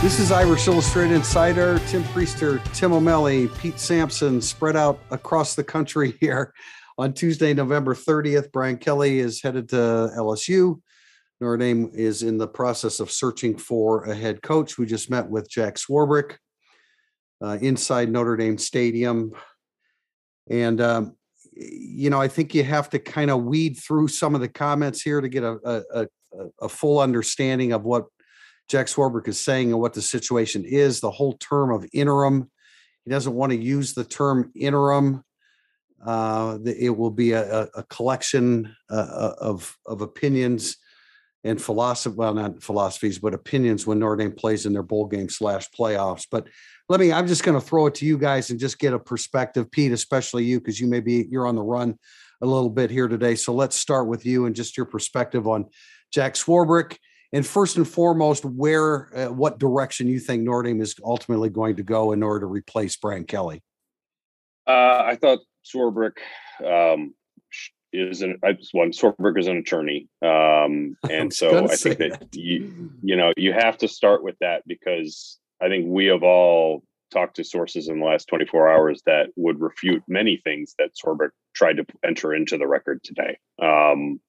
This is Irish Illustrated Insider. Tim Prister, Tim O'Malley, Pete Sampson spread out across the country here on Tuesday, November 30th. Brian Kelly is headed to LSU. Notre Dame is in the process of searching for a head coach. We just met with Jack Swarbrick uh, inside Notre Dame Stadium. And, um, you know, I think you have to kind of weed through some of the comments here to get a, a, a, a full understanding of what Jack Swarbrick is saying and what the situation is. The whole term of interim, he doesn't want to use the term interim. Uh, it will be a, a collection uh, uh, of of opinions and philosophy. Well, not philosophies, but opinions when Notre Dame plays in their bowl game slash playoffs. But let me. I'm just going to throw it to you guys and just get a perspective, Pete, especially you, because you may be you're on the run a little bit here today. So let's start with you and just your perspective on Jack Swarbrick and first and foremost, where, uh, what direction you think Dame is ultimately going to go in order to replace Brian Kelly? Uh, I thought Swarbrick um, is an i one. Swarbrick is an attorney, um, and so I think that, that you you know you have to start with that because I think we have all talked to sources in the last 24 hours that would refute many things that Swarbrick tried to enter into the record today. Um,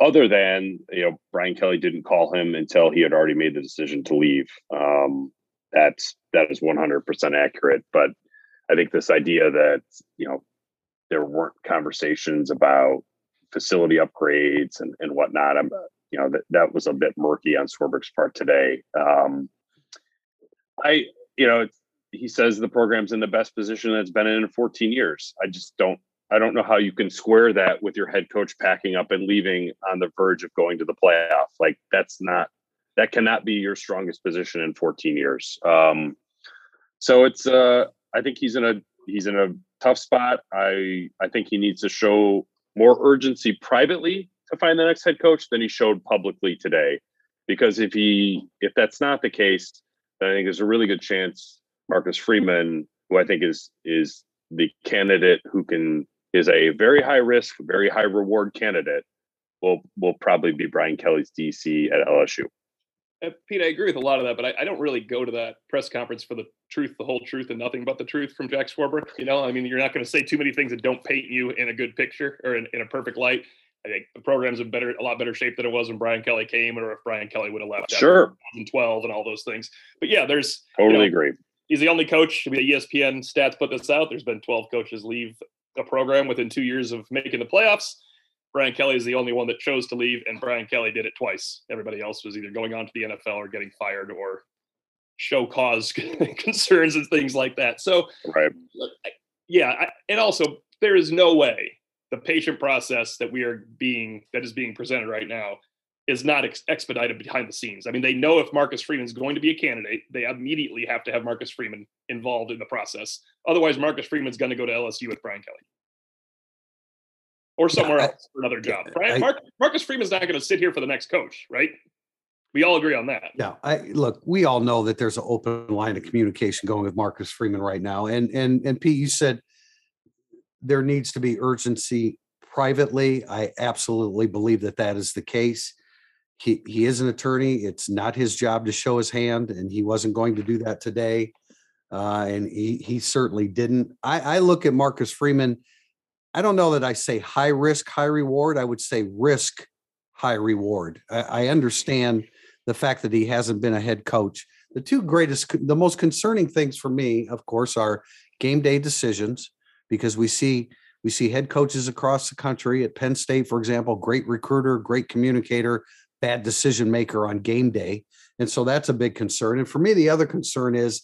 other than you know Brian Kelly didn't call him until he had already made the decision to leave. Um, that's that is 100% accurate. But I think this idea that you know there weren't conversations about facility upgrades and, and whatnot, I'm you know that that was a bit murky on Swarbrick's part today. Um, I you know he says the program's in the best position that's been in in 14 years. I just don't I don't know how you can square that with your head coach packing up and leaving on the verge of going to the playoff. Like that's not that cannot be your strongest position in 14 years. Um, so it's uh, I think he's in a he's in a tough spot. I I think he needs to show more urgency privately to find the next head coach than he showed publicly today. Because if he if that's not the case, then I think there's a really good chance Marcus Freeman, who I think is is the candidate who can is a very high risk, very high reward candidate, will will probably be Brian Kelly's DC at LSU. Uh, Pete, I agree with a lot of that, but I, I, don't really go to that press conference for the truth, the whole truth, and nothing but the truth from Jack Swarbrick. You know, I mean, you're not going to say too many things that don't paint you in a good picture or in, in, a perfect light. I think the program's in better, a lot better shape than it was when Brian Kelly came, or if Brian Kelly would have left. Sure. 2012 and all those things. But yeah, there's totally you know, agree. He's the only coach. I mean, the ESPN stats put this out. There's been 12 coaches leave a program within two years of making the playoffs. Brian Kelly is the only one that chose to leave, and Brian Kelly did it twice. Everybody else was either going on to the NFL or getting fired or show cause concerns and things like that. So, right. yeah, I, and also there is no way the patient process that we are being that is being presented right now is not ex- expedited behind the scenes. I mean, they know if Marcus Freeman is going to be a candidate, they immediately have to have Marcus Freeman involved in the process. Otherwise, Marcus Freeman's going to go to LSU with Brian Kelly or somewhere yeah, else for another job. Right? I, Mark, Marcus Freeman's not going to sit here for the next coach, right? We all agree on that. Yeah, I look. We all know that there's an open line of communication going with Marcus Freeman right now, and and and Pete, you said there needs to be urgency privately. I absolutely believe that that is the case he he is an attorney. It's not his job to show his hand, and he wasn't going to do that today. Uh, and he he certainly didn't. I, I look at Marcus Freeman. I don't know that I say high risk, high reward. I would say risk, high reward. I, I understand the fact that he hasn't been a head coach. The two greatest, the most concerning things for me, of course, are game day decisions because we see we see head coaches across the country at Penn State, for example, great recruiter, great communicator, bad decision maker on game day. And so that's a big concern. And for me, the other concern is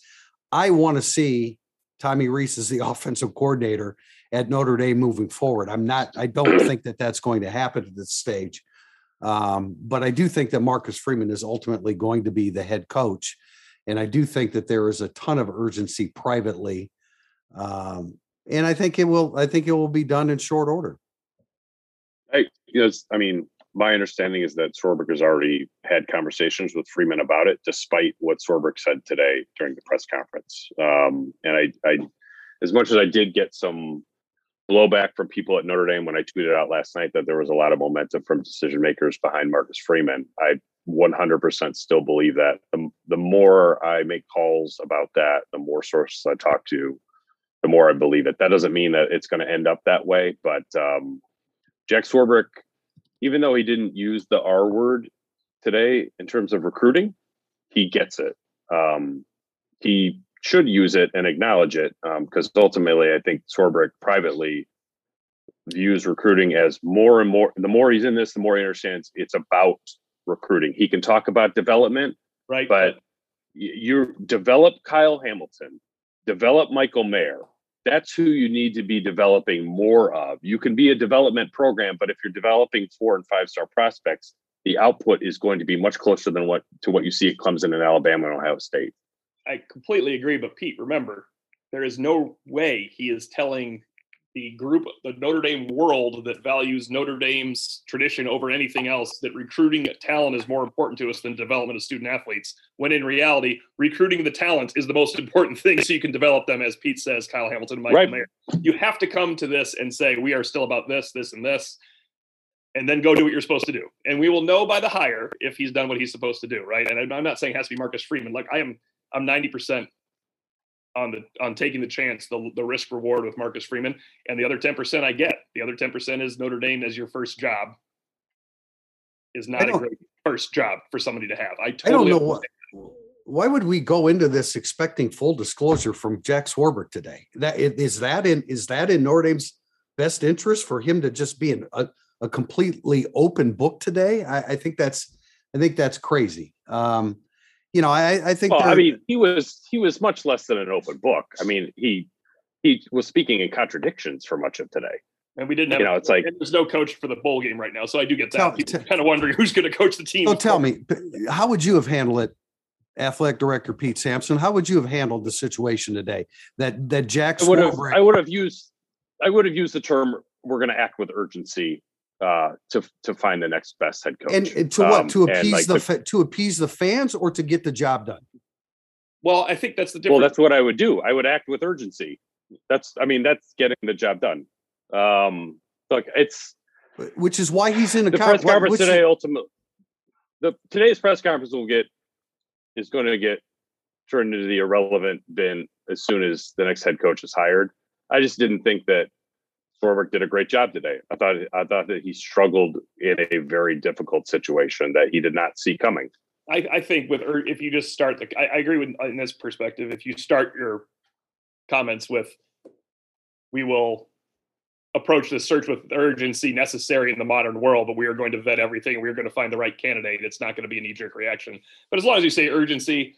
I want to see Tommy Rees as the offensive coordinator at Notre Dame moving forward. I'm not, I don't think that that's going to happen at this stage. Um, but I do think that Marcus Freeman is ultimately going to be the head coach. And I do think that there is a ton of urgency privately. Um, and I think it will, I think it will be done in short order. Hey, yes, I mean, my understanding is that Swarbrick has already had conversations with Freeman about it, despite what Swarbrick said today during the press conference. Um, and I, I, as much as I did get some blowback from people at Notre Dame when I tweeted out last night that there was a lot of momentum from decision makers behind Marcus Freeman, I 100% still believe that the, the more I make calls about that, the more sources I talk to, the more I believe it. That doesn't mean that it's going to end up that way, but um, Jack Swarbrick, even though he didn't use the R word today in terms of recruiting, he gets it. Um, he should use it and acknowledge it because um, ultimately, I think Swarbrick privately views recruiting as more and more. The more he's in this, the more he understands it's about recruiting. He can talk about development, right? But you develop Kyle Hamilton, develop Michael Mayer. That's who you need to be developing more of. You can be a development program, but if you're developing four and five star prospects, the output is going to be much closer than what to what you see at Clemson and Alabama and Ohio State. I completely agree, but Pete, remember, there is no way he is telling the group, the Notre Dame world that values Notre Dame's tradition over anything else, that recruiting talent is more important to us than development of student athletes. When in reality, recruiting the talent is the most important thing, so you can develop them, as Pete says, Kyle Hamilton, Michael right. Mayer. You have to come to this and say we are still about this, this, and this, and then go do what you're supposed to do. And we will know by the hire if he's done what he's supposed to do, right? And I'm not saying it has to be Marcus Freeman. Like I am, I'm 90 percent on the on taking the chance, the the risk reward with Marcus Freeman, and the other ten percent I get. The other ten percent is Notre Dame as your first job is not a great first job for somebody to have. I totally I don't know what. Why would we go into this expecting full disclosure from Jack Swarbrick today? That is that in is that in Notre Dame's best interest for him to just be in a, a completely open book today? I, I think that's I think that's crazy. Um, you know, I, I think. Well, I mean, he was he was much less than an open book. I mean, he he was speaking in contradictions for much of today. And we didn't have, you know, it's like there's no coach for the bowl game right now, so I do get that. Tell, t- kind of wondering who's going to coach the team. So tell me, how would you have handled it, athletic director Pete Sampson? How would you have handled the situation today? That that Jack I would have I would have used I would have used the term "we're going to act with urgency" uh, to to find the next best head coach. And, and to what? Um, to appease like the, the to appease the fans or to get the job done? Well, I think that's the difference. Well, that's what I would do. I would act with urgency. That's I mean that's getting the job done. Um, look, it's which is why he's in the press conference today. Ultimately, the today's press conference will get is going to get turned into the irrelevant bin as soon as the next head coach is hired. I just didn't think that Swarbrick did a great job today. I thought I thought that he struggled in a very difficult situation that he did not see coming. I, I think with if you just start the, I, I agree with in this perspective. If you start your comments with, we will approach this search with urgency necessary in the modern world, but we are going to vet everything. We're going to find the right candidate. It's not going to be a knee jerk reaction. But as long as you say urgency,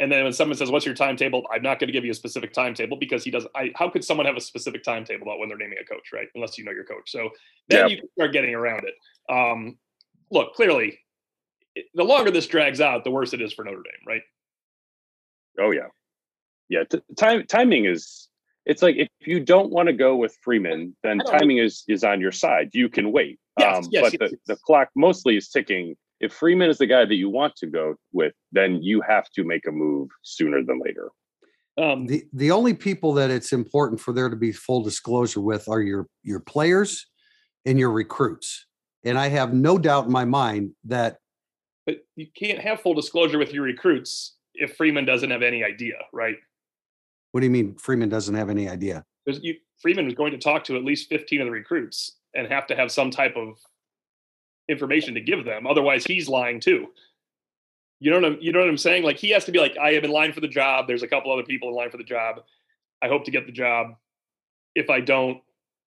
and then when someone says, "What's your timetable?" I'm not going to give you a specific timetable because he doesn't. I, how could someone have a specific timetable about when they're naming a coach, right? Unless you know your coach. So then you can start getting around it. Um, look, clearly, the longer this drags out, the worse it is for Notre Dame, right? Oh yeah, yeah. T- time timing is. It's like if you don't want to go with Freeman, then timing is is on your side. You can wait. Yes, um, yes, but yes, the, the clock mostly is ticking if Freeman is the guy that you want to go with, then you have to make a move sooner than later. Um, the the only people that it's important for there to be full disclosure with are your your players and your recruits. And I have no doubt in my mind that but you can't have full disclosure with your recruits if Freeman doesn't have any idea, right? What do you mean Freeman doesn't have any idea? Because you, Freeman is going to talk to at least 15 of the recruits and have to have some type of information to give them. Otherwise, he's lying too. You know what I'm, you know what I'm saying? Like he has to be like, I am in line for the job. There's a couple other people in line for the job. I hope to get the job. If I don't,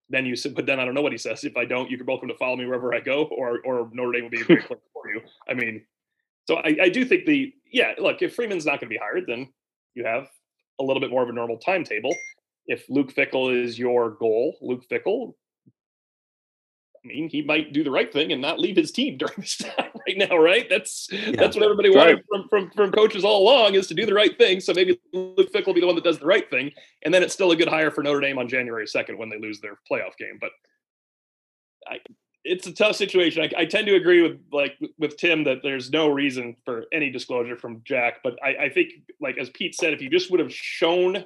then you said, but then I don't know what he says. If I don't, you can both come to follow me wherever I go, or or Notre Dame will be a great place for you. I mean, so I, I do think the yeah, look, if Freeman's not going to be hired, then you have a little bit more of a normal timetable. If Luke Fickell is your goal, Luke Fickell, I mean, he might do the right thing and not leave his team during this time right now, right? That's yeah. that's what everybody wanted right. from, from from coaches all along is to do the right thing. So maybe Luke Fickell will be the one that does the right thing, and then it's still a good hire for Notre Dame on January second when they lose their playoff game. But I, it's a tough situation. I, I, tend to agree with like with Tim that there's no reason for any disclosure from Jack. But I, I think, like as Pete said, if you just would have shown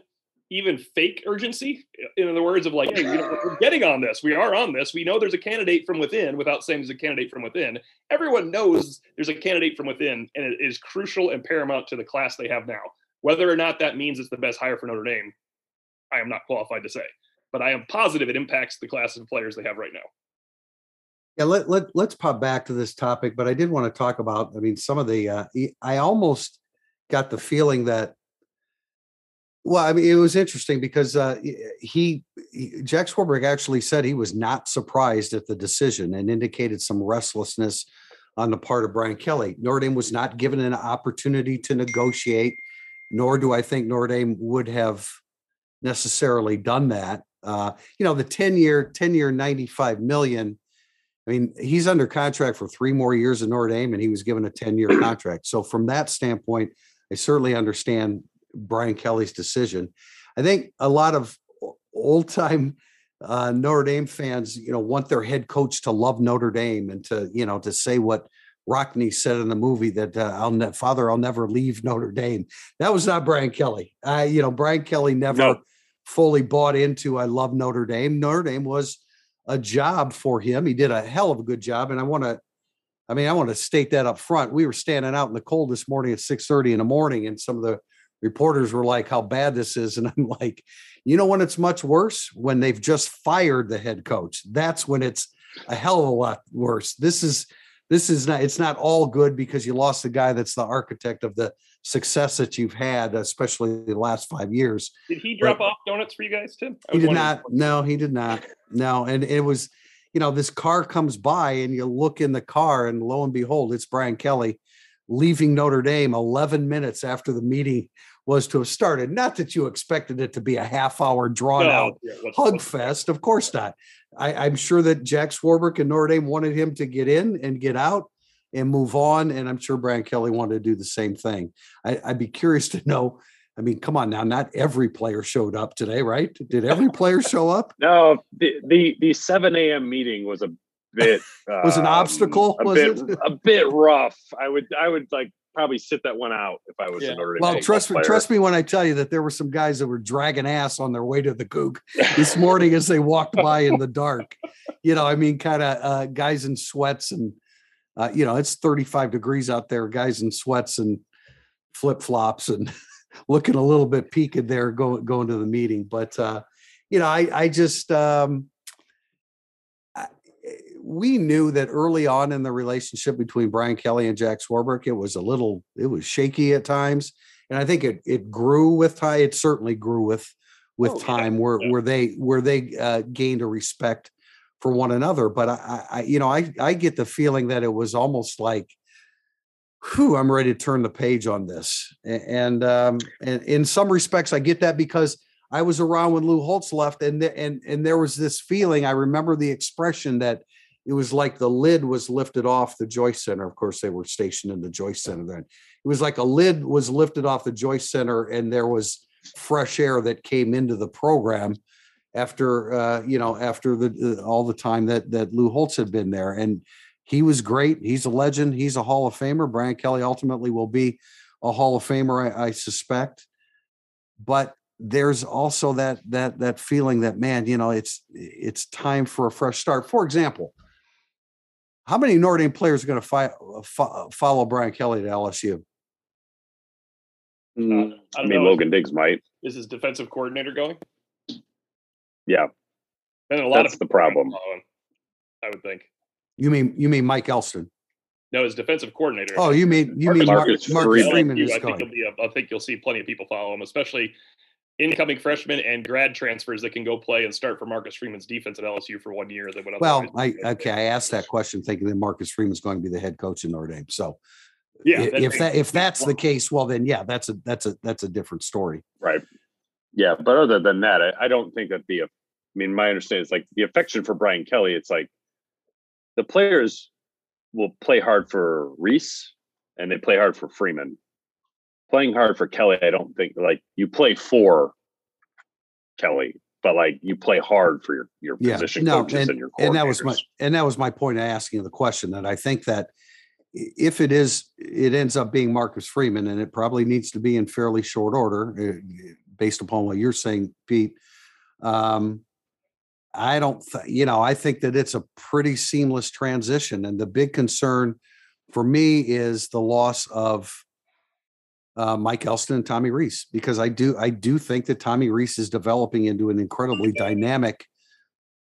even fake urgency. In the words of like hey, you know, we're getting on this. We are on this. We know there's a candidate from within without saying there's a candidate from within. Everyone knows there's a candidate from within and it is crucial and paramount to the class they have now. Whether or not that means it's the best hire for notre dame i am not qualified to say but i am positive it impacts the class of players they have right now. Yeah let, let, let's pop back to this topic but i did want to talk about i mean some of the uh, i almost got the feeling that well, I mean, it was interesting because uh, he, he, Jack Swarbrick actually said he was not surprised at the decision and indicated some restlessness on the part of Brian Kelly. Notre Dame was not given an opportunity to negotiate, nor do I think Notre Dame would have necessarily done that. Uh, you know, the 10 year, 10 year, 95 million. I mean, he's under contract for three more years in Notre Dame and he was given a 10 year contract. So, from that standpoint, I certainly understand Brian Kelly's decision. I think a lot of old time uh, Notre Dame fans, you know, want their head coach to love Notre Dame and to, you know, to say what Rockne said in the movie that uh, I'll ne- father, I'll never leave Notre Dame. That was not Brian Kelly. I, you know, Brian Kelly never no. fully bought into I love Notre Dame. Notre Dame was a job for him. He did a hell of a good job. And I want to, I mean, I want to state that up front. We were standing out in the cold this morning at 6 30 in the morning, and some of the reporters were like how bad this is. And i'm like you know when it's much worse? When they've just fired the head coach. That's when it's a hell of a lot worse. This is this is not it's not all good because you lost the guy that's the architect of the success that you've had especially the last five years. Did he drop but off donuts for you guys too he did not. No he did not. No and it was you know this car comes by and you look in the car and lo and behold it's brian kelly leaving Notre Dame 11 minutes after the meeting was to have started. Not that you expected it to be a half hour drawn no, out yeah, hug fest. Of course not. I, am sure that Jack Swarbrick and Notre Dame wanted him to get in and get out and move on. And I'm sure Brian Kelly wanted to do the same thing. I, I'd be curious to know. I mean, come on now, not every player showed up today, right? Did every player show up? No, the, the, the 7 a.m. meeting was a bit was an um, obstacle a bit it? a bit rough i would i would like probably sit that one out if i was yeah. Notre Dame well trust me trust me when i tell you that there were some guys that were dragging ass on their way to the Gug this morning as they walked by in the dark you know i mean kind of uh, guys in sweats and uh, you know it's 35 degrees out there guys in sweats and flip-flops and looking a little bit peaked there going going to the meeting but uh you know i i just um we knew that early on in the relationship between Brian Kelly and Jack Swarbrick, it was a little, it was shaky at times, and I think it it grew with time. It certainly grew with with oh, time, yeah. where yeah. where they where they uh, gained a respect for one another. But I, I, you know, I I get the feeling that it was almost like, whew, I'm ready to turn the page on this. And um, and in some respects, I get that because I was around when Lou Holtz left, and and and there was this feeling. I remember the expression that it was like the lid was lifted off the Joyce Center. Of course, they were stationed in the Joyce Center then. It was like a lid was lifted off the Joyce Center, and there was fresh air that came into the program after uh, you know after the uh, all the time that that Lou Holtz had been there, and he was great. He's a legend. He's a Hall of Famer. Brian Kelly ultimately will be a Hall of Famer, I, I suspect. But there's also that that that feeling that man, you know, it's it's time for a fresh start. For example, how many Notre Dame players are going to fi- fo- follow Brian Kelly to LSU? Mm, I, I, mean, know. Logan Diggs might. Is his defensive coordinator going? Yeah, and a lot That's of the problem. I would think. You mean you mean Mike Elston? No, his defensive coordinator. Oh, you mean you Marcus, mean Marcus, Marcus Freeman? Freeman I, think I think you'll see plenty of people follow him, especially incoming freshmen and grad transfers that can go play and start for Marcus Freeman's defense at LSU for one year. That would well, I okay, I asked that question thinking that Marcus Freeman's going to be the head coach in Notre Dame. So yeah, if that if that's the case, well then yeah, that's a that's a that's a different story. Right. Yeah, but other than that, I, I don't think that the I mean my understanding is like the affection for Brian Kelly. It's like the players will play hard for Rees and they play hard for Freeman playing hard for Kelly, I don't think like you play for Kelly, but like you play hard for your your yeah, position no, coaches and, and your and that was my and that was my point of asking the question that I think that if it is it ends up being Marcus Freeman and it probably needs to be in fairly short order eh, based upon what you're saying, Pete. Um, I don't, th- you know, I think that it's a pretty seamless transition. And the big concern for me is the loss of uh, Mike Elston and Tommy Rees because I do, I do think that Tommy Rees is developing into an incredibly dynamic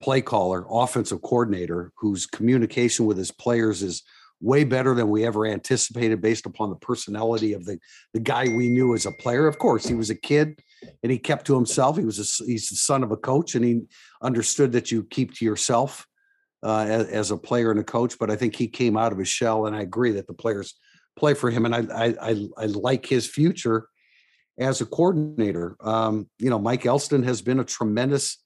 play caller, offensive coordinator whose communication with his players is way better than we ever anticipated based upon the personality of the the guy we knew as a player. Of course, he was a kid and he kept to himself. He was a, he's the son of a coach and he understood that you keep to yourself uh, as, as, a player and a coach. But I think he came out of his shell, and I agree that the players play for him, and I I, I, I like his future as a coordinator. Um, you know, Mike Elston has been a tremendous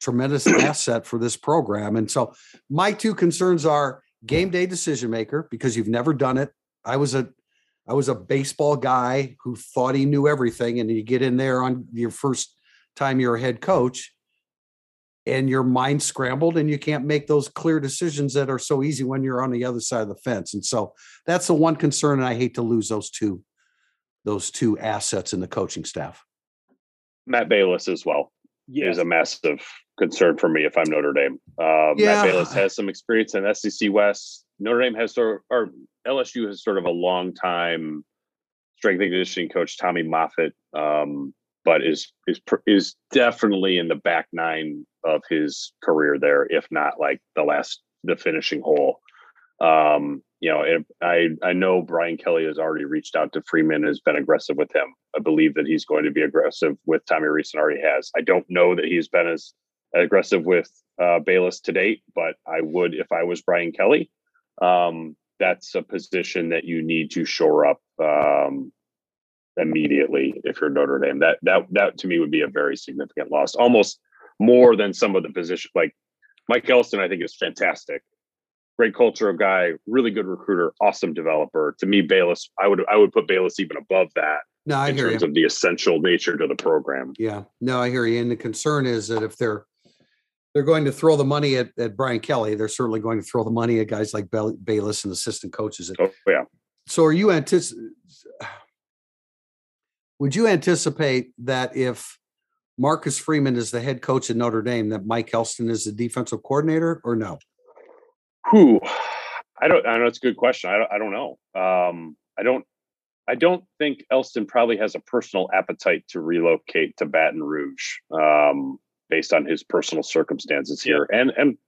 tremendous asset for this program, and so my two concerns are game day decision maker because you've never done it. I was a I was a baseball guy who thought he knew everything, and you get in there on your first time you're a head coach, and your mind scrambled, and you can't make those clear decisions that are so easy when you're on the other side of the fence. And so that's the one concern, and I hate to lose those two those two assets in the coaching staff. Matt Balis as well yes. is a massive concern for me if I'm Notre Dame. Um, yeah. Matt Balis has some experience in SEC West. Notre Dame has sort of, or LSU has sort of a long time strength and conditioning coach, Tommy Moffitt, um, but is is is definitely in the back nine of his career there, if not like the last the finishing hole. Um, you know, I I know Brian Kelly has already reached out to Freeman, has been aggressive with him. I believe that he's going to be aggressive with Tommy Rees and already has. I don't know that he's been as aggressive with uh, Balis to date, but I would if I was Brian Kelly. Um, that's a position that you need to shore up um, immediately if you're Notre Dame. That that that to me would be a very significant loss, almost more than some of the position. Like Mike Elston, I think is fantastic great cultural guy, really good recruiter, awesome developer. To me, Balis, I would I would put Balis even above that. No, I in hear terms you. of the essential nature to the program. Yeah, no, I hear you. And the concern is that if they're they're going to throw the money at, at Brian Kelly, they're certainly going to throw the money at guys like Balis and assistant coaches. Oh yeah. So are you anticipate? Would you anticipate that if Marcus Freeman is the head coach at Notre Dame, that Mike Elston is the defensive coordinator, or no? Who? I don't. I know it's a good question. I don't. I don't know. Um, I don't. I don't think Elston probably has a personal appetite to relocate to Baton Rouge, um, based on his personal circumstances here. Yeah. And and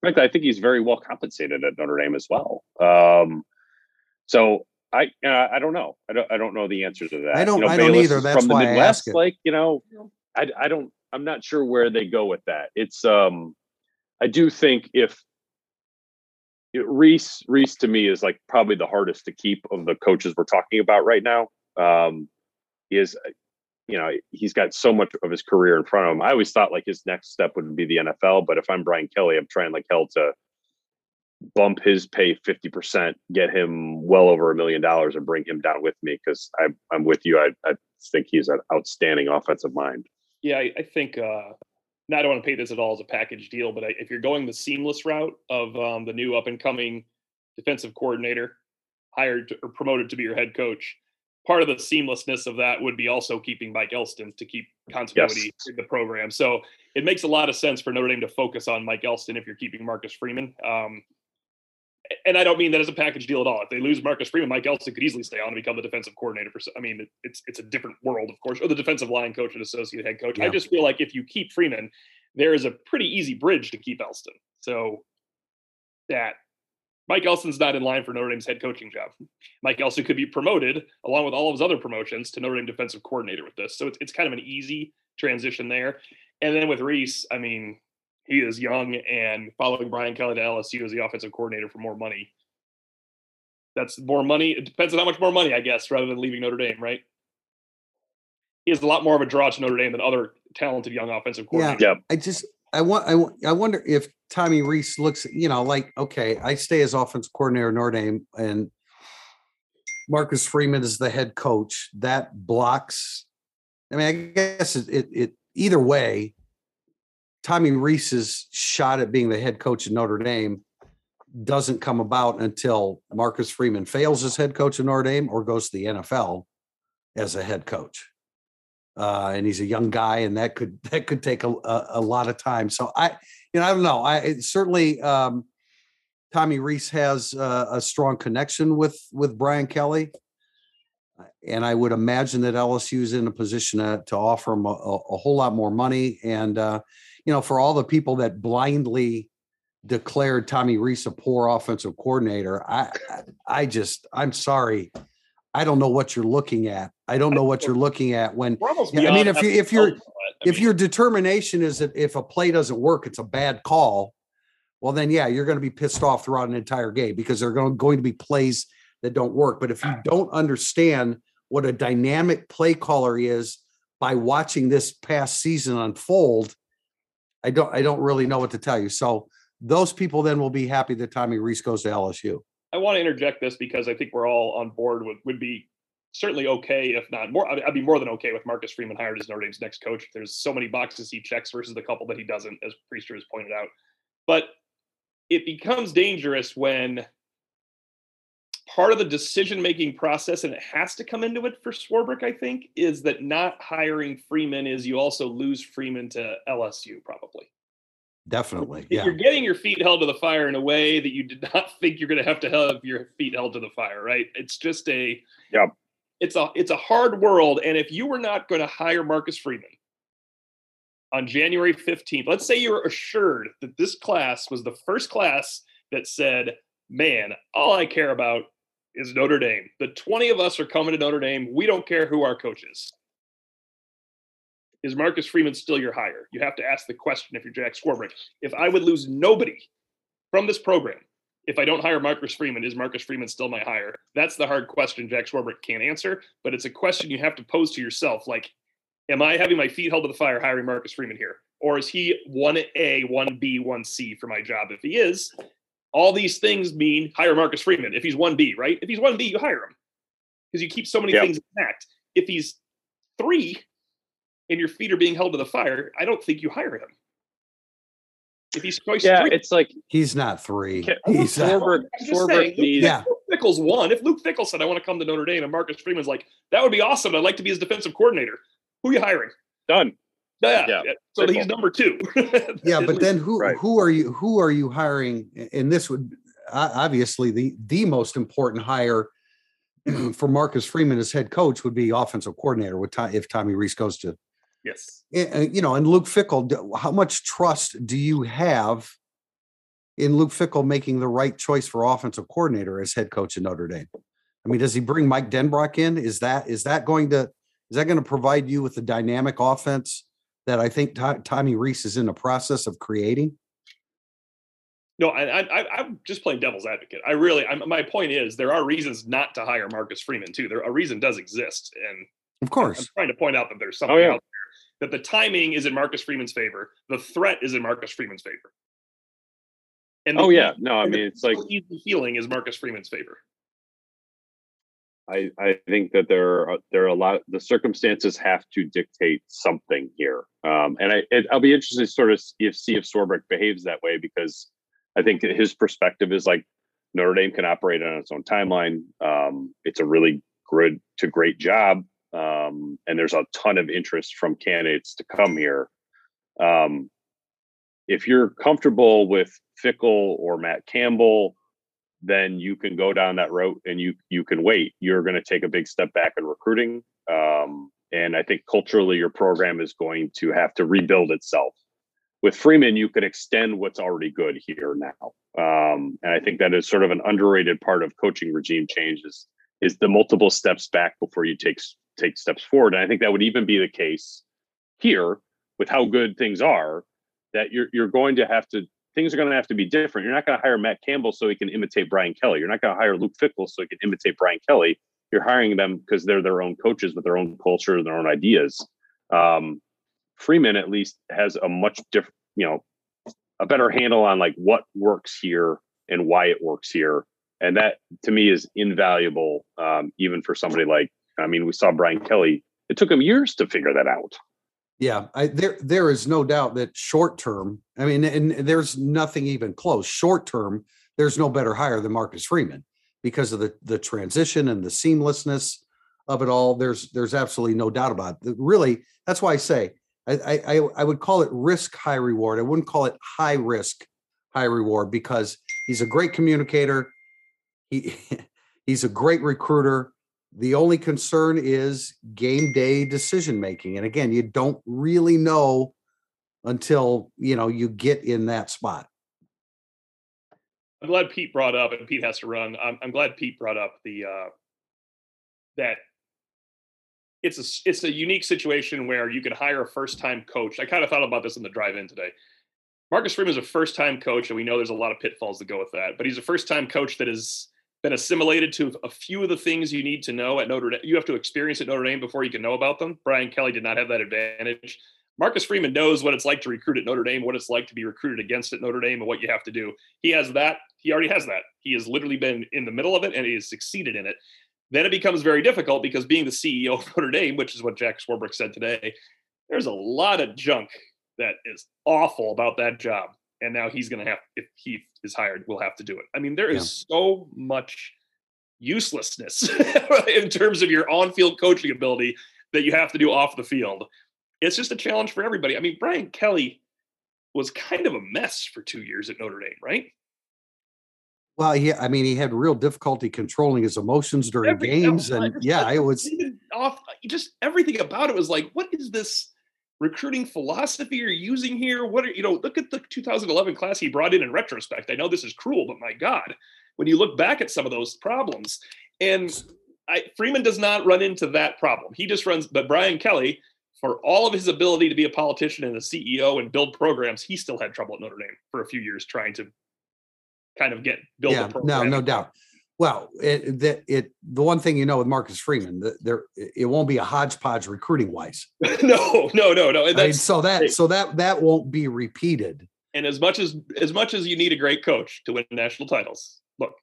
frankly, I think he's very well compensated at Notre Dame as well. Um, so I uh, I don't know. I don't I don't know the answer to that. I don't. You know, I don't either. That's from the why Midwest. Like you know, I I don't. I'm not sure where they go with that. It's um, I do think if Rees Rees to me is like probably the hardest to keep of the coaches we're talking about right now. Um, he is, you know, he's got so much of his career in front of him. I always thought like his next step would be the NFL, but if I'm Brian Kelly, I'm trying like hell to bump his pay 50%, get him well over a million dollars and bring him down with me because I'm, I'm with you. I, I think he's an outstanding offensive mind. Yeah, I, I think uh, now I don't want to pay this at all as a package deal, but if you're going the seamless route of um, the new up and coming defensive coordinator hired to, or promoted to be your head coach, part of the seamlessness of that would be also keeping Mike Elston to keep continuity yes. in the program. So it makes a lot of sense for Notre Dame to focus on Mike Elston if you're keeping Marcus Freeman. Um, and I don't mean that as a package deal at all. If they lose Marcus Freeman, Mike Elston could easily stay on and become the defensive coordinator for. I mean, it's it's a different world, of course, or the defensive line coach and associate head coach. Yeah. I just feel like if you keep Freeman, there is a pretty easy bridge to keep Elston. So that Mike Elston's not in line for Notre Dame's head coaching job. Mike Elston could be promoted along with all of his other promotions to Notre Dame defensive coordinator with this. So it's it's kind of an easy transition there. And then with Rees, I mean, he is young and following Brian Kelly to LSU as the offensive coordinator for more money. That's more money. It depends on how much more money, I guess, rather than leaving Notre Dame, right? He has a lot more of a draw to Notre Dame than other talented young offensive coordinators. Yeah, I just I want I, I wonder if Tommy Rees looks, you know, like okay, I stay as offensive coordinator Notre Dame, and Marcus Freeman is the head coach. That blocks. I mean, I guess it, it, it either way, Tommy Rees's shot at being the head coach of Notre Dame doesn't come about until Marcus Freeman fails as head coach of Notre Dame or goes to the NFL as a head coach. uh, and he's a young guy, and that could that could take a, a, a lot of time. So I, you know, I don't know. I certainly um, Tommy Rees has uh, a strong connection with with Brian Kelly, and I would imagine that LSU is in a position to, to offer him a, a, whole lot more money. And uh, you know, for all the people that blindly declared Tommy Rees a poor offensive coordinator, I I just I'm sorry. I don't know what you're looking at. I don't know what you're looking at when I mean if you if you're if your determination is that if a play doesn't work, it's a bad call, well then yeah, you're going to be pissed off throughout an entire game because there are going, going to be plays that don't work. But if you don't understand what a dynamic play caller is by watching this past season unfold, I don't I don't really know what to tell you. So those people then will be happy that Tommy Rees goes to LSU. I want to interject this because I think we're all on board with would be certainly okay, if not more. I'd be more than okay with Marcus Freeman hired as Notre Dame's next coach. There's so many boxes he checks versus the couple that he doesn't, as Prister has pointed out. But it becomes dangerous when part of the decision making process, and it has to come into it for Swarbrick, I think, is that not hiring Freeman is you also lose Freeman to LSU, probably. Definitely. If you're getting your feet held to the fire in a way that you did not think you're going to have to have your feet held to the fire, right? It's just a yeah. It's a it's a hard world, and if you were not going to hire Marcus Freeman on January 15th, let's say you were assured that this class was the first class that said, "Man, all I care about is Notre Dame. The 20 of us are coming to Notre Dame. We don't care who our coach is." is Marcus Freeman still your hire? You have to ask the question if you're Jack Swarbrick. If I would lose nobody from this program, if I don't hire Marcus Freeman, is Marcus Freeman still my hire? That's the hard question Jack Swarbrick can't answer, but it's a question you have to pose to yourself. Like, am I having my feet held to the fire hiring Marcus Freeman here? Or is he 1A, 1B, 1C for my job? If he is, all these things mean hire Marcus Freeman. If he's 1B, right? If he's 1B, you hire him because you keep so many yep. things intact. If he's three, and your feet are being held to the fire, I don't think you hire him. If he's choice yeah, three, it's like he's not three. He's Swarbrick, Swarbrick needs. Yeah. Luke Fickell's one. If Luke Fickell said, "I want to come to Notre Dame," and Marcus Freeman's like, "That would be awesome. I'd like to be his defensive coordinator." Who are you hiring? Done. Yeah. yeah. So he's number two. yeah, but then who right. who are you who are you hiring? And this would obviously the the most important hire for Marcus Freeman as head coach would be offensive coordinator. With if Tommy Rees goes to Yes. You know, and Luke Fickell, how much trust do you have in Luke Fickell making the right choice for offensive coordinator as head coach in Notre Dame? I mean, does he bring Mike Denbrock in? Is that is that going to is that going to provide you with the dynamic offense that I think Tommy Rees is in the process of creating? No, I, I, I'm just playing devil's advocate. I really, I'm, my point is, there are reasons not to hire Marcus Freeman too. There, a reason does exist, and of course, I'm trying to point out that there's oh, something oh, yeah. out there that the timing is in Marcus Freeman's favor. The threat is in Marcus Freeman's favor. And oh yeah, no, I mean it's like easy feeling is Marcus Freeman's favor. I I think that there are there are a lot. The circumstances have to dictate something here, um, and I it, I'll be interested to sort of see if see if Swarbrick behaves that way because I think his perspective is like Notre Dame can operate on its own timeline. Um, it's a really good to great job um, and there's a ton of interest from candidates to come here. Um, if you're comfortable with Fickell or Matt Campbell, then you can go down that route and you you can wait. You're going to take a big step back in recruiting, um, and I think culturally your program is going to have to rebuild itself. With Freeman, you could extend what's already good here now, um, and I think that is sort of an underrated part of coaching regime changes is the multiple steps back before you take take steps forward. And I think that would even be the case here with how good things are. That you're you're going to have to things are going to have to be different. You're not going to hire Matt Campbell so he can imitate Brian Kelly. You're not going to hire Luke Fickell so he can imitate Brian Kelly. You're hiring them because they're their own coaches with their own culture and their own ideas. Um, Freeman at least has a much different, you know, a better handle on like what works here and why it works here and that to me is invaluable um, even for somebody like i mean we saw brian kelly it took him years to figure that out yeah I, there there is no doubt that short term i mean and there's nothing even close short term there's no better hire than marcus freeman because of the the transition and the seamlessness of it all. There's there's absolutely no doubt about it. Really, that's why I say I, I I would call it risk high reward. I wouldn't call it high risk high reward because he's a great communicator. He he's a great recruiter. The only concern is game day decision making. And again, you don't really know until you know you get in that spot. I'm glad Pete brought up, and Pete has to run. I'm, I'm glad Pete brought up the uh, that it's a it's a unique situation where you could hire a first time coach. I kind of thought about this in the drive in today. Marcus Freeman is a first time coach, and we know there's a lot of pitfalls that go with that. But he's a first time coach that has been assimilated to a few of the things you need to know at Notre Dame. You have to experience at Notre Dame before you can know about them. Brian Kelly did not have that advantage. Marcus Freeman knows what it's like to recruit at Notre Dame, what it's like to be recruited against at Notre Dame, and what you have to do. He has that. He already has that. He has literally been in the middle of it and he has succeeded in it. Then it becomes very difficult because being the CEO of Notre Dame, which is what Jack Swarbrick said today, there's a lot of junk that is awful about that job. And now he's going to have, if he is hired, we'll have to do it. I mean, there is yeah. so much uselessness in terms of your on field coaching ability that you have to do off the field it's just a challenge for everybody. I mean, Brian Kelly was kind of a mess for two years at Notre Dame, right? Well, yeah, I mean, he had real difficulty controlling his emotions during Every, games, and yeah, it was off. Just everything about it was like, what is this recruiting philosophy you're using here? What are you know? Look at the 2011 class he brought in. In retrospect, I know this is cruel, but my God, when you look back at some of those problems, and I, Freeman does not run into that problem. He just runs, but Brian Kelly for all of his ability to be a politician and a CEO and build programs, he still had trouble at Notre Dame for a few years trying to kind of get build yeah, No, no doubt. Well, it, the, it the one thing you know with Marcus Freeman, the, there it won't be a hodgepodge recruiting wise. no, no, no, no. I mean, so that so that that won't be repeated. And as much as as much as you need a great coach to win national titles, look,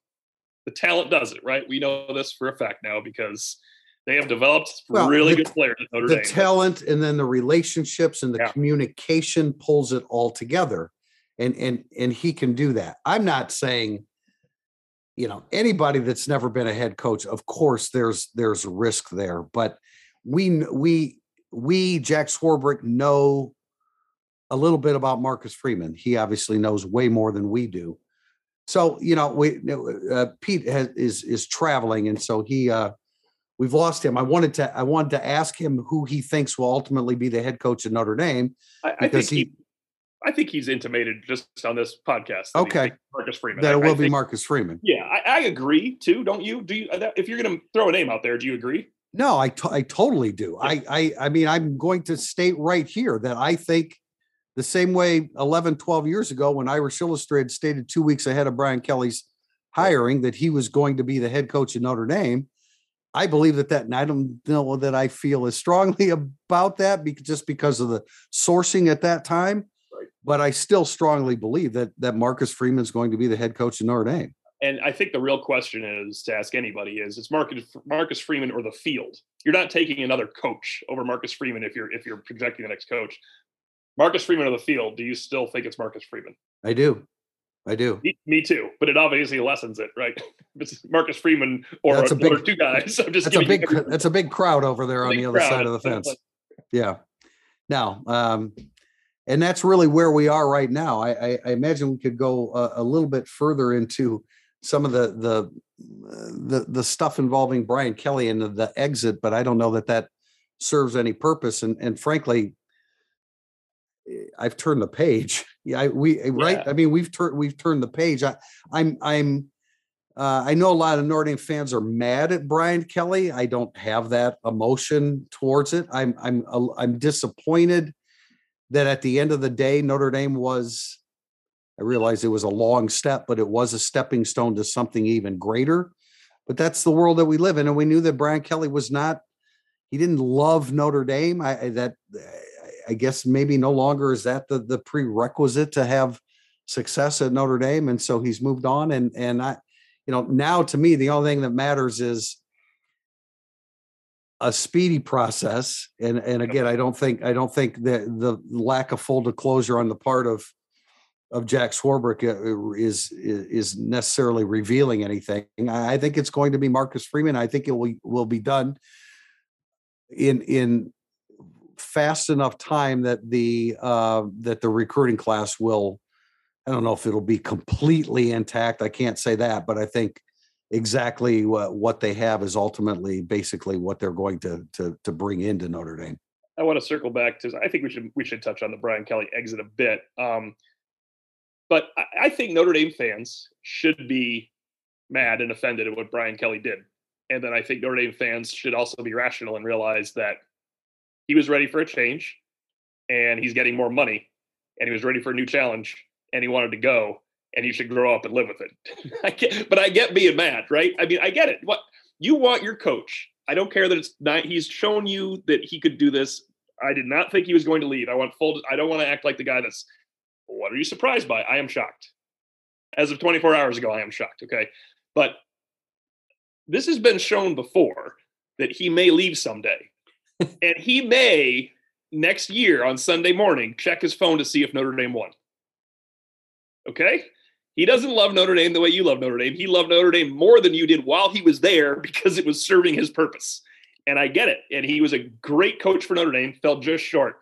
the talent does it, right? We know this for a fact now because they have developed well, really the, good players at Notre the Dame. The talent and then the relationships and the yeah. communication pulls it all together. And and and he can do that. I'm not saying, you know, anybody that's never been a head coach, of course there's there's risk there, but we we we Jack Swarbrick know a little bit about Marcus Freeman. He obviously knows way more than we do. So you know, we uh, Pete has, is is traveling, and so he uh, we've lost him. I wanted to I wanted to ask him who he thinks will ultimately be the head coach at Notre Dame. I, I think he, he, I think he's intimated just on this podcast. Okay, Marcus Freeman. That it will I be think, Marcus Freeman. Yeah, I, I, agree too. Don't you? Do you? Uh, if you're going to throw a name out there, do you agree? No, I, t- I totally do. Yeah. I, I I mean, I'm going to state right here that I think the same way 11, 12 years ago when Irish Illustrated stated two weeks ahead of Brian Kelly's hiring that he was going to be the head coach at Notre Dame. I believe that that, and I don't know that I feel as strongly about that because just because of the sourcing at that time. But I still strongly believe that that Marcus Freeman is going to be the head coach in Notre Dame. And I think the real question is to ask anybody is it's Marcus Marcus Freeman or the field. You're not taking another coach over Marcus Freeman if you're if you're projecting the next coach. Marcus Freeman or the field. Do you still think it's Marcus Freeman? I do. I do. Me, me, too, but it obviously lessens it, right? It's Marcus Freeman or, that's a big, or two guys. I'm just that's a big that's a big crowd over there on the other crowd. side of the fence. Yeah. Now, um, and that's really where we are right now. I, I, I imagine we could go a, a, little bit further into some of the the the the stuff involving Brian Kelly and the, the exit, but I don't know that that serves any purpose. And and frankly, I've turned the page. Yeah, I, we eh, right. Yeah. I mean, we've turned we've turned the page. I, I'm I'm uh, I know a lot of Notre Dame fans are mad at Brian Kelly. I don't have that emotion towards it. I'm I'm I'm disappointed that at the end of the day, Notre Dame was. I realize it was a long step, but it was a stepping stone to something even greater. But that's the world that we live in, and we knew that Brian Kelly was not. He didn't love Notre Dame. I that I guess maybe no longer is that the the prerequisite to have success at Notre Dame, and so he's moved on. And and I, you know, now to me the only thing that matters is a speedy process. And and again, I don't think I don't think that the lack of full disclosure on the part of of Jack Swarbrick uh, is is necessarily revealing anything. I think it's going to be Marcus Freeman. I think it will will be done in in fast enough time that the uh, that the recruiting class will. I don't know if it'll be completely intact. I can't say that, but I think exactly what, what they have is ultimately basically what they're going to to to bring into Notre Dame. I want to circle back to. I think we should we should touch on the Brian Kelly exit a bit. Um, but I, I think Notre Dame fans should be mad and offended at what Brian Kelly did, and then I think Notre Dame fans should also be rational and realize that he was ready for a change, and he's getting more money, and he was ready for a new challenge, and he wanted to go, and you should grow up and live with it. I get, but I get being mad, right? I mean, I get it. What you want your coach. I don't care that it's not. He's shown you that he could do this. I did not think he was going to leave. I want full. I don't want to act like the guy that's. What are you surprised by? I am shocked. As of 24 hours ago, I am shocked. Okay, but this has been shown before that he may leave someday, and he may next year on Sunday morning check his phone to see if Notre Dame won. Okay, he doesn't love Notre Dame the way you love Notre Dame. He loved Notre Dame more than you did while he was there because it was serving his purpose. And I get it. And he was a great coach for Notre Dame, fell just short.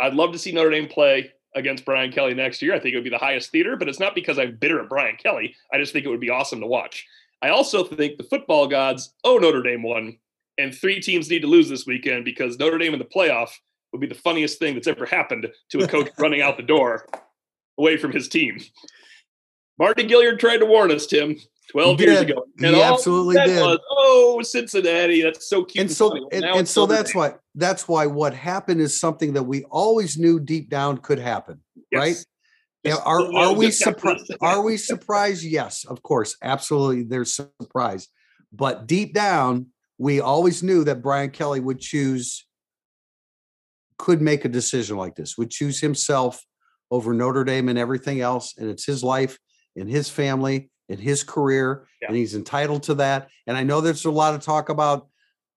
I'd love to see Notre Dame play against Brian Kelly next year. I think it would be the highest theater, but it's not because I'm bitter at Brian Kelly. I just think it would be awesome to watch. I also think the football gods owe Notre Dame one, and three teams need to lose this weekend because Notre Dame in the playoff would be the funniest thing that's ever happened to a coach running out the door away from his team. Marty Gilliard tried to warn us, Tim, 12 years ago. And he absolutely did. Was, oh, Cincinnati, that's so cute. And, and so, and, and so that's why that's why what happened is something that we always knew deep down could happen, yes. right? Just, are are we surprised? Are we surprised? Yes, of course, absolutely. There's surprise, but deep down, we always knew that Brian Kelly would choose, could make a decision like this, would choose himself over Notre Dame and everything else, and it's his life in his family, in his career, yeah. and he's entitled to that. And I know there's a lot of talk about,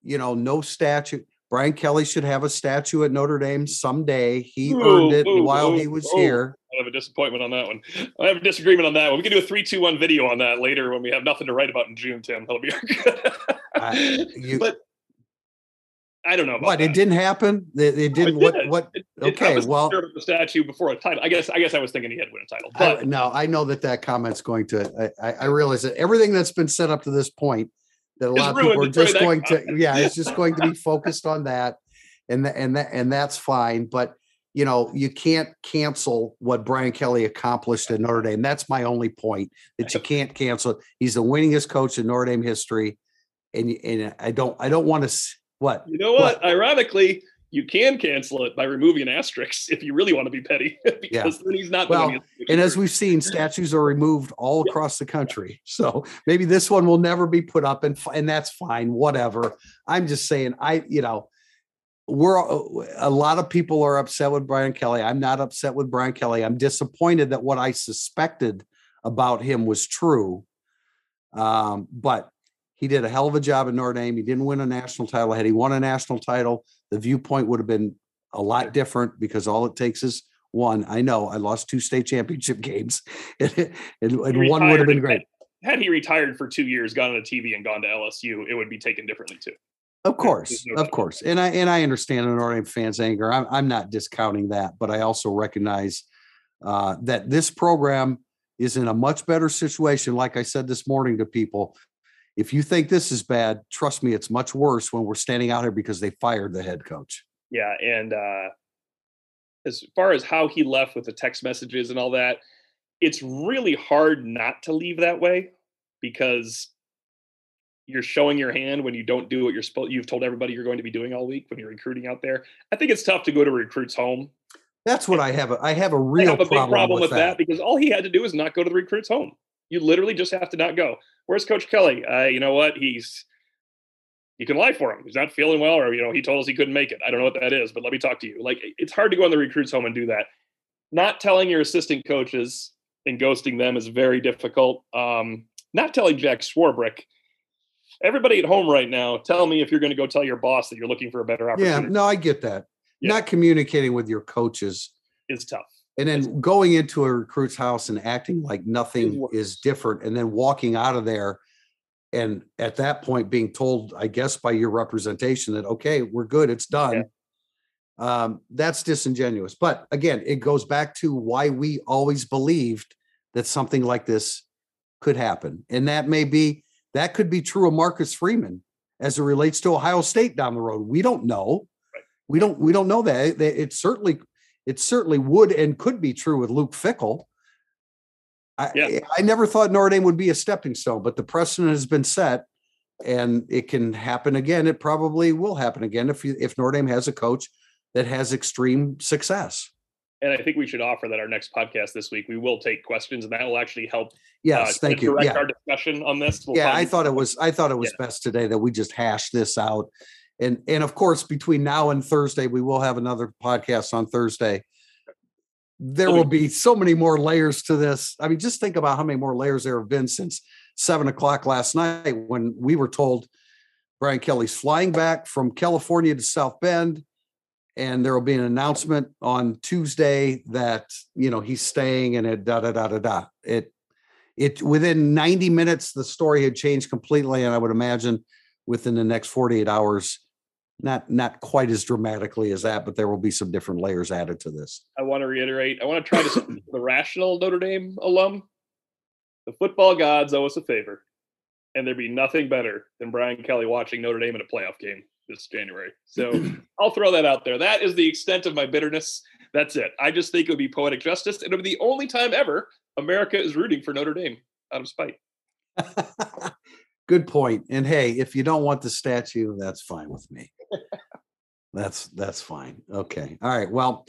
you know, no statue. Brian Kelly should have a statue at Notre Dame someday. He ooh, earned it ooh, while ooh, he was here. I have a disappointment on that one. I have a disagreement on that one. We can do a three, two, one video on that later when we have nothing to write about in June, Tim. That'll be good. uh, you, but I don't know. what that. it didn't happen. It, it didn't. It did. What? What? It, okay. well, the statue before a title. I guess. I guess I was thinking he had win a title. But I, no, I know that that comment's going to. I, I realize that everything that's been set up to this point, that a lot of people are just going to. Yeah, it's just going to be focused on that, and the, and that and that's fine. But you know, you can't cancel what Brian Kelly accomplished at Notre Dame. That's my only point. That you can't cancel. He's the winningest coach in Notre Dame history, and and I don't. I don't want to what? You know what? what? Ironically, you can cancel it by removing an asterisk if you really want to be petty, because yeah. then he's not. Well, and as we've seen, statues are removed all across the country. So maybe this one will never be put up, and and that's fine. Whatever. I'm just saying. I you know. We're a lot of people are upset with Brian Kelly. I'm not upset with Brian Kelly. I'm disappointed that what I suspected about him was true. Um, but he did a hell of a job at Notre Dame. He didn't win a national title. Had he won a national title, the viewpoint would have been a lot different because all it takes is one. I know I lost two state championship games, and, and, one would have been great. Had he retired for two years, gone on the TV, and gone to LSU, it would be taken differently too. Of course, no of course, and I and I understand the Notre Dame fans' anger. I'm I'm not discounting that, but I also recognize uh, that this program is in a much better situation. Like I said this morning to people, if you think this is bad, trust me, it's much worse when we're standing out here because they fired the head coach. Yeah, and uh, as far as how he left with the text messages and all that, it's really hard not to leave that way because you're showing your hand when you don't do what you're supposed you've told everybody you're going to be doing all week when you're recruiting out there. I think it's tough to go to recruits home. That's what I have. A, I have a real I have a big problem, problem with, with that. that because all he had to do is not go to the recruits home. You literally just have to not go. Where's Coach Kelly? Uh, you know what? He's you can lie for him. He's not feeling well, or you know, he told us he couldn't make it. I don't know what that is, but let me talk to you. Like it's hard to go in the recruits home and do that. Not telling your assistant coaches and ghosting them is very difficult. Um, not telling Jack Swarbrick. Everybody at home right now, tell me if you're going to go tell your boss that you're looking for a better opportunity. Yeah, no, I get that. Yeah. Not communicating with your coaches is tough and then going into a recruit's house and acting like nothing is different and then walking out of there And at that point, being told, I guess, by your representation that, okay, we're good, it's done. Um, that's disingenuous. But again, it goes back to why we always believed that something like this could happen. And that may be, that could be true of Marcus Freeman as it relates to Ohio State down the road. We don't know. We don't, we don't know that. It certainly, it certainly would and could be true with Luke Fickell. I, yeah. I never thought Notre Dame would be a stepping stone, but the precedent has been set and it can happen again. It probably will happen again if you, if Notre Dame has a coach that has extreme success. And I think we should offer that our next podcast this week, we will take questions and that will actually help. Yes, uh, thank you. Yeah. our discussion on this. We'll yeah, I thought it was, I thought it was yeah. best today that we just hash this out. And, and of course, between now and Thursday, we will have another podcast on Thursday there will be so many more layers to this. I mean, just think about how many more layers there have been since seven o'clock last night when we were told Brian Kelly's flying back from California to South Bend. And there will be an announcement on Tuesday that, you know, he's staying and it da da da da da. It, it within 90 minutes, the story had changed completely. And I would imagine within the next 48 hours, not not quite as dramatically as that, but there will be some different layers added to this. I want to reiterate. I want to try to the rational Notre Dame alum. The football gods owe us a favor, and there'd be nothing better than Brian Kelly watching Notre Dame in a playoff game this January. So I'll throw that out there. That is the extent of my bitterness. That's it. I just think it would be poetic justice, and it would be the only time ever America is rooting for Notre Dame out of spite. Good point. And hey, if you don't want the statue, that's fine with me that's that's fine. Okay. All right. Well,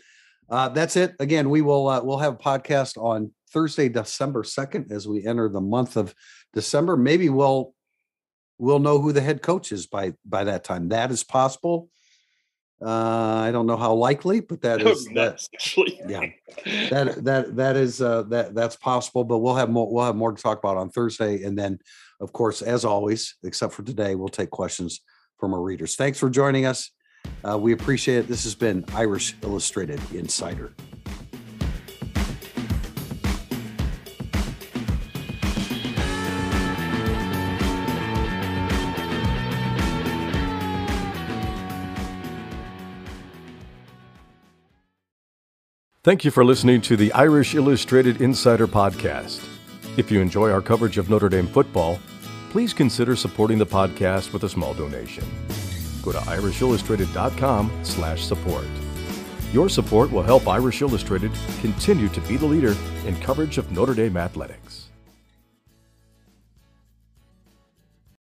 uh, that's it. Again, we will uh, we'll have a podcast on Thursday, December second, as we enter the month of December. Maybe we'll we'll know who the head coach is by by that time. That is possible. Uh, I don't know how likely, but that is that, yeah, that that that is uh, that that's possible. But we'll have more we'll have more to talk about on Thursday, and then, of course, as always, except for today, we'll take questions from our readers. Thanks for joining us. Uh, we appreciate it. This has been Irish Illustrated Insider. Thank you for listening to the Irish Illustrated Insider podcast. If you enjoy our coverage of Notre Dame football, please consider supporting the podcast with a small donation. Go to irishillustrated.com slash support. Your support will help Irish Illustrated continue to be the leader in coverage of Notre Dame athletics.